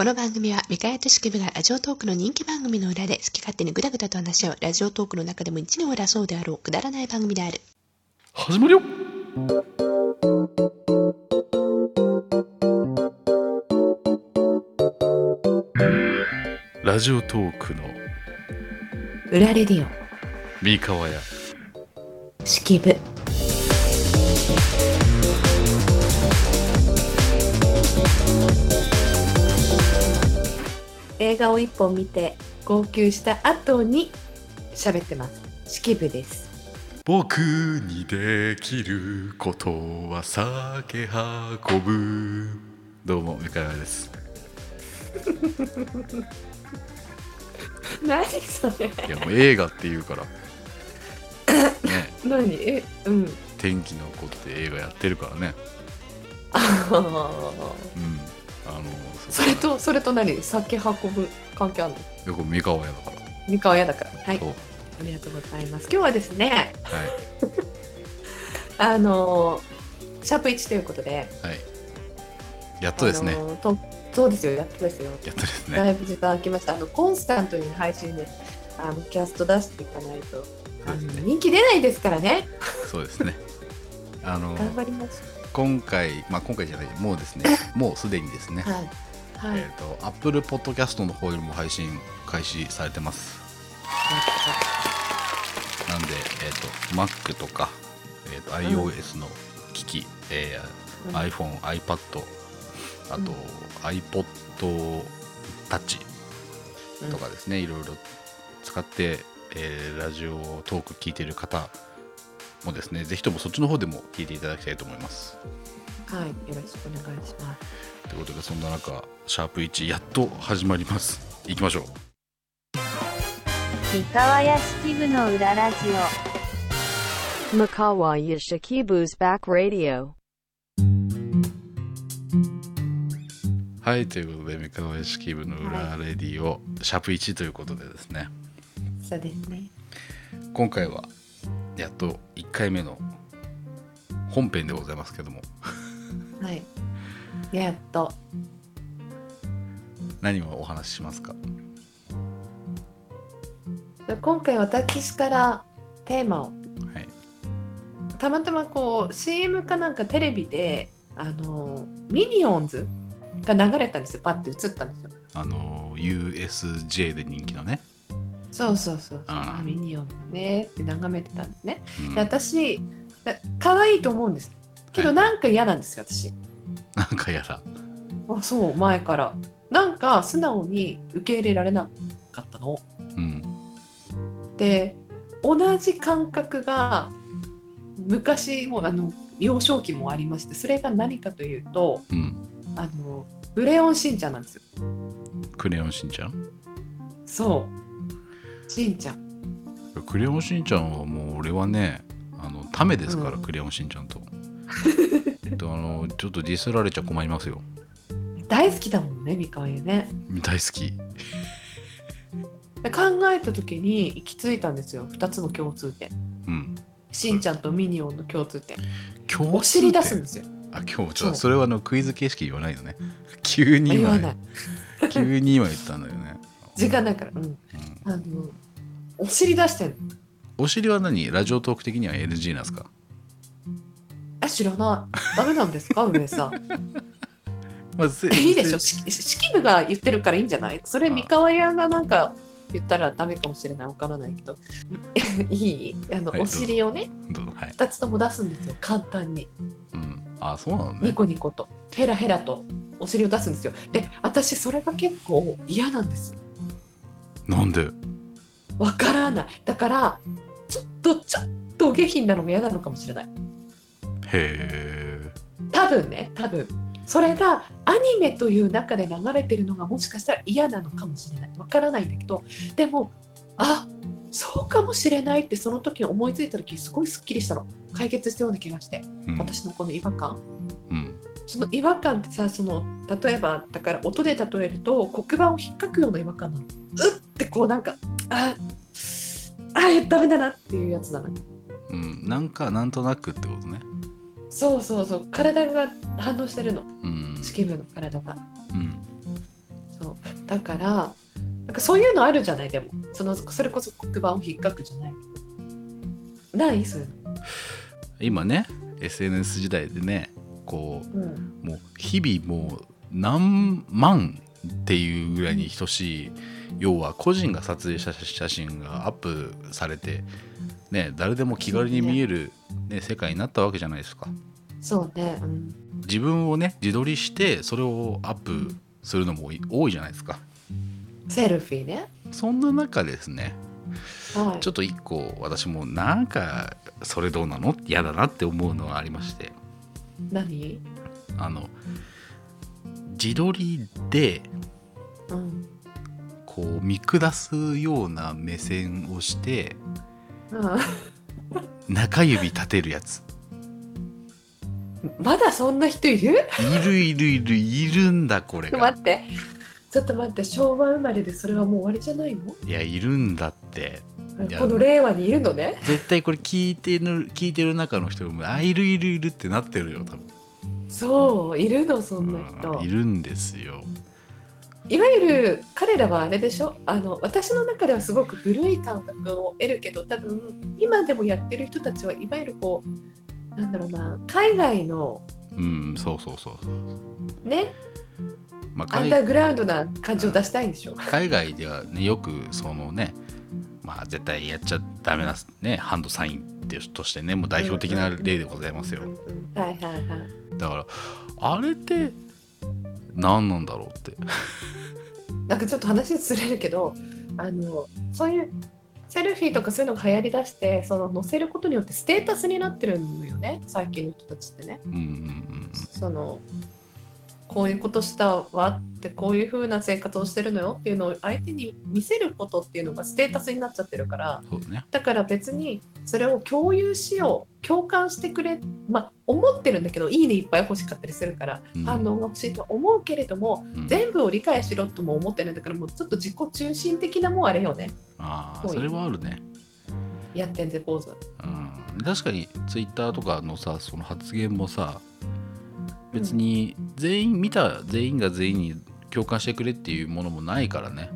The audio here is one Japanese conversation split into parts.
この番組は、ミカヤと式部がラジオトークの人気番組の裏で好き勝手にグダグダと話し合うラジオトークの中でも一に争そうであろうくだらない番組である。始まるよラジオトークの裏レディオ、三河屋式部。映画を一本見て号泣した後に喋ってます。式部です。僕にできることは酒運ぶ。どうも三河屋です。何それ。いやもう映画って言うから。ね。何？え、うん。天気の子って映画やってるからね。あー。うんあのそれと、それと何？酒運ぶ関係あるの？よく三河屋だから三河屋だから。はいそ。うありがとうございます。今日はですね、はい あのーシャープ1ということで、はいやっとですね、あのーとそうですよ、やっとですよ。やっとですねだいぶ時間空きました。あのコンスタントに配信で、あのキャスト出していかないと、ね人気出ないですからね。そうですねあの頑張ります。今回まあ今回じゃないもうですね もうすでにですね、はい。はい。えっ、と Apple Podcast の方よりも配信開始されてますなんで、えー、と Mac とか、えーと iOS の機器、えーうん iPhone、iPad あと、うん iPod Touch とかですね、いろいろ使って、えーラジオトーク聞いてる方もですねぜひともそっちの方でも聞いていただきたいと思いますはい。よろしくお願いします。ということでそんな中シャープ1やっと始まりますいきましょう三河屋式部の裏ラジオ Makawa Yashikibu's Back Radio. はいということで三河屋敷部の裏レディを、シャープ1ということでですねそうですね。今回はやっと1回目の本編でございますけども。はい。やっと。何をお話ししますか？今回私からテーマを。はい。たまたまこう CM かなんかテレビであのミニオンズが流れたんですよ。パッて映ったんですよ。あの USJ で人気のね、そうそうそうそう。ミニオンズね。って眺めてたんですね。うん。で私だ可愛いと思うんです。けどはい。なんか嫌なんですよ私。なんかやだ。あそう前から。なんか素直に受け入れられなかったの。うん。で同じ感覚が昔もあの幼少期もありましてそれが何かというとうん。あのブレヨンしんちゃんなんですよ。クレヨンしんちゃん？そうしんちゃん。クレヨンしんちゃんはもう俺はねあのためですから、うん。クレヨンしんちゃんと。とあのちょっとディスられちゃ困りますよ。大好きだもんねみかんやね。大好き。で考えた時に行き着いたんですよ。2つの共通点。うん。しんちゃんとミニオンの共通点。今日お尻出すんですよ。あ今日ちょそう。それはあのクイズ形式言わないのね。急に今言わない。急に今言ったんだよね、時間ないから。うん。うんあのお尻出してんの。お尻は何？ラジオトーク的には NG なんですか？え知らない。ダメなんですか？上さん。まあせいいでしょ？し式部が言ってるからいいんじゃない？それあ三河屋がなんか言ったらダメかもしれない。わからないけど。いい？あの、はいお尻をねどうぞ。はい、2つとも出すんですよ。簡単に。うん、あそうなのね。ニコニコと。ヘラヘラとお尻を出すんですよ。で私それが結構嫌なんですなんで？わからない。だからちょっとちょっとお下品なのが嫌なのかもしれない。へえ。多分ね多分。それがアニメという中で流れてるのがもしかしたら嫌なのかもしれない。わからないんだけどでもあそうかもしれないってその時思いついた時すごいすっきりしたの。解決したような気がしてうん。私のこの違和感。うん。その違和感ってさその例えばだから音で例えると黒板を引っかくような違和感なの。うってこうなんかああダメだなっていうやつな。のうん、なんかなんとなくってことね。そうそうそう。体が反応してるの。うん。式部の体が。うん。だからなんかそういうのあるじゃないでも。そのそれこそ黒板を引っかくじゃない。ない？そういう今ね SNS 時代でねこの、うん、うもう日々もう何万っていうぐらいに等しい要は個人が撮影した写真がアップされて、ね、誰でも気軽に見える、ね、世界になったわけじゃないですか。そうね、うん、自分をね自撮りしてそれをアップするのも多いじゃないですか。セルフィーね。そんな中ですねはい。ちょっと一個私もなんかそれどうなの？嫌だなって思うのがありまして。何？あの自撮りでうんこう見下すような目線をしてうん。中指立てるやつ。まだそんな人いる？いるいるいるいるんだこれが。待って。ちょっと待って。昭和生まれでそれはもう終わりじゃないの？いやいるんだって。この令和にいるのね？絶対これ聞いてる聞いてる中の人もあいるいるいるってなってるよ多分。そういるのそんな人。うんいるんですよいわゆる彼らはあれでしょ？あの私の中ではすごく古い感覚を得るけど多分今でもやってる人たちはいわゆるこうなんだろうな海外のうんそうそうそうそうね？まあ海アンダーグラウンドな感じを出したいんでしょ？海外ではねよくそのねまあ絶対やっちゃダメなねハンドサインってとしてねもう代表的な例でございますよ。はいはいはい。だからあれって何なんだろうってなんかちょっと話ずれるけどあのそういうセルフィーとかそういうのが流行りだしてその載せることによってステータスになってるのよね最近の人たちってね。うんうんうんそのこういうことしたわってこういう風な生活をしてるのよっていうのを相手に見せることっていうのがステータスになっちゃってるからね。だから別にそれを共有しよう共感してくれまあ思ってるんだけどいいねいっぱい欲しかったりするからうん。反応が欲しいとは思うけれどもうん。全部を理解しろとも思ってないんだからもうちょっと自己中心的なもんあれよね。ああそれはあるね。やってんぜポーズ。うん、確かにツイッターとかのさその発言もさ別に全員見た全員が全員に共感してくれっていうものもないからね、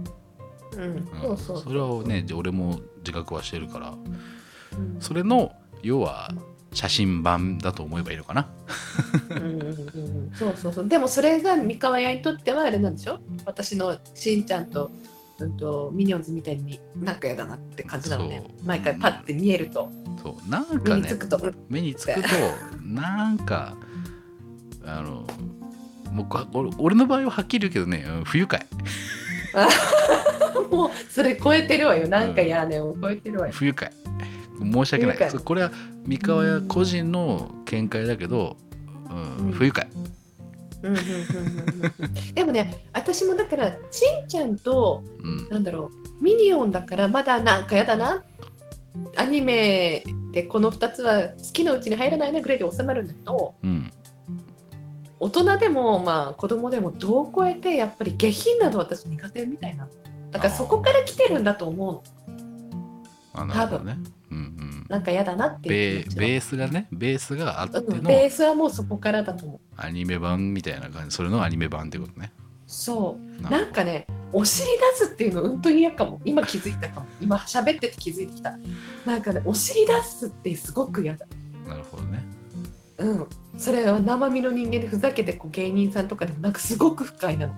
うん。うん。そうそう。それはね俺も自覚はしてるから。うん。それの要は写真版だと思えばいいのかな。うんうんうん。うんそうそうそう。でもそれが三河屋にとってはあれなんでしょ？私のしんちゃんと,、うん、とミニオンズみたいになんかやだなって感じなのね。毎回パッて見えると。そう。なん目かねにつくと、うん。目につくとなんかあのもうこ俺俺の場合ははっきり言うけどねうん不愉快。もうそれ超えてるわよ。なんかやね。ん。を超えてるわよ、不愉快。申し訳ない。これは三河屋個人の見解だけど、うんうん。不愉快。うんうんうんうんうん。でもね私もだからしんちゃんとうん。なんだろうミニオンだからまだなんかやだな。アニメでこの2つは好きなうちに入らないなぐらいで収まるんだけどうん大人でもまあ子供でも度を超えてやっぱり下品なの私苦手みたいな。だからそこから来てるんだと思うの。あなるほどね。うんうんなんかやだなってベいうベースがねベースがあっての。うんベースはもうそこからだと思う。アニメ版みたいな感じ。それのアニメ版ってことね。そう。ななんかねお尻出すっていうの本当に嫌かも。今気づいたかも。今喋ってて気づいてきた。なんかねお尻出すってすごく嫌だ。なるほどね。うんそれは生身の人間でふざけてこう芸人さんとかでもなんかすごく不快なの。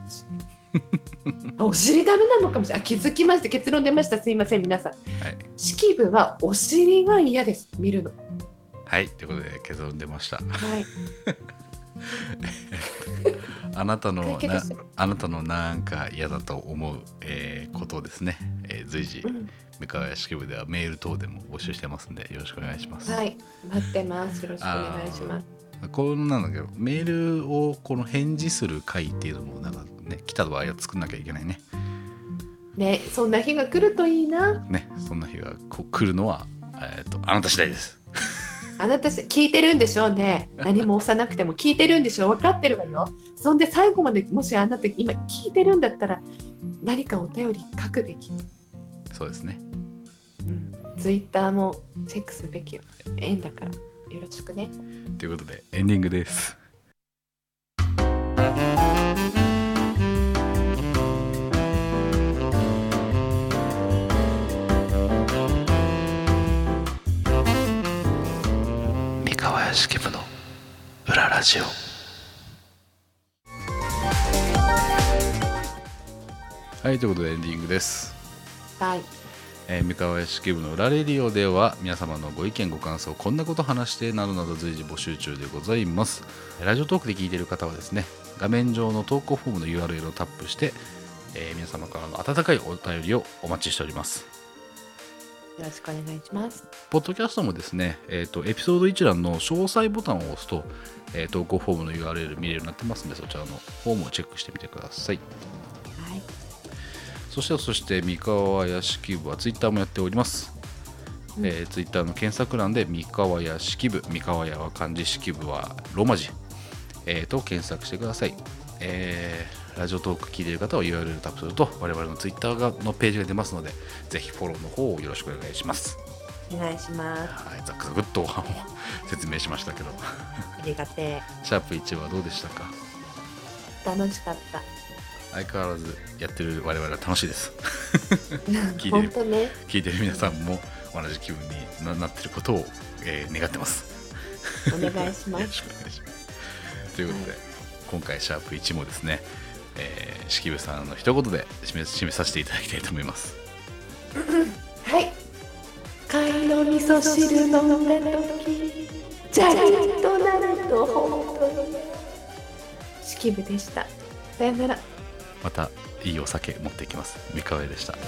お尻ダメなのかもしれない。あ気づきました。結論出ました。すいません。皆さん。はい。式部はお尻が嫌です。見るの。はい。ということで結論出ました。はい。あなたのなあなたのなんか嫌だと思う、えーことをですね、えー随時うん。三河屋式部ではメール等でも募集してますんでよろしくお願いします。はい。待ってます。よろしくお願いしますこうなんだけどメールをこの返事する回っていうのもなんかね来た場合は作んなきゃいけないね。ねそんな日が来るといいなねそんな日がこう来るのは、えー、とあなた次第です。あなたし聞いてるんでしょうね何も押さなくても聞いてるんでしょう分かってるわよそんで最後までもしあなた今聞いてるんだったら何かお便り書くべきそうですね。ツイッターもチェックすべきよ。縁だから。よろしくねということでエンディングです三河屋敷部の裏ラジオはい、ということでエンディングです。はい。えー三河屋敷部の裏レディオでは皆様のご意見ご感想こんなこと話してなどなど随時募集中でございます。ラジオトークで聞いている方はですね画面上の投稿フォームの URL をタップして、えー皆様からの温かいお便りをお待ちしております。よろしくお願いします。ポッドキャストもですね、えー、とエピソード一覧の詳細ボタンを押すと、えー投稿フォームの URL 見れるようになってますのでそちらのフォームをチェックしてみてくださいはいそしてそして三河屋敷部はツイッターもやっております、うん。えー、ツイッターの検索欄で三河屋敷部三河屋は漢字式部はローマ字、えーと検索してください、えーラジオトーク聞いている方は URL タップすると我々のツイッターがのページが出ますのでぜひフォローの方をよろしくお願いします。お願いします。はいざっくざくっとご飯を説明しましたけど。ありがて シャープ1はどうでしたか？え楽しかった相変わらずやってる我々は楽しいです。聞いてるね。聞いてる皆さんも同じ気分にななってることを、えー願ってます。お願いしまよろすしくお願いします。ということで、今回シャープ1もですね、えー、式部さんの一言で締め締めさせていただきたいと思います。はい。貝の味噌汁飲んだ時ジャリッとなると本当に。式部でした。さよならまたいいお酒持っていきます。三河屋でした。「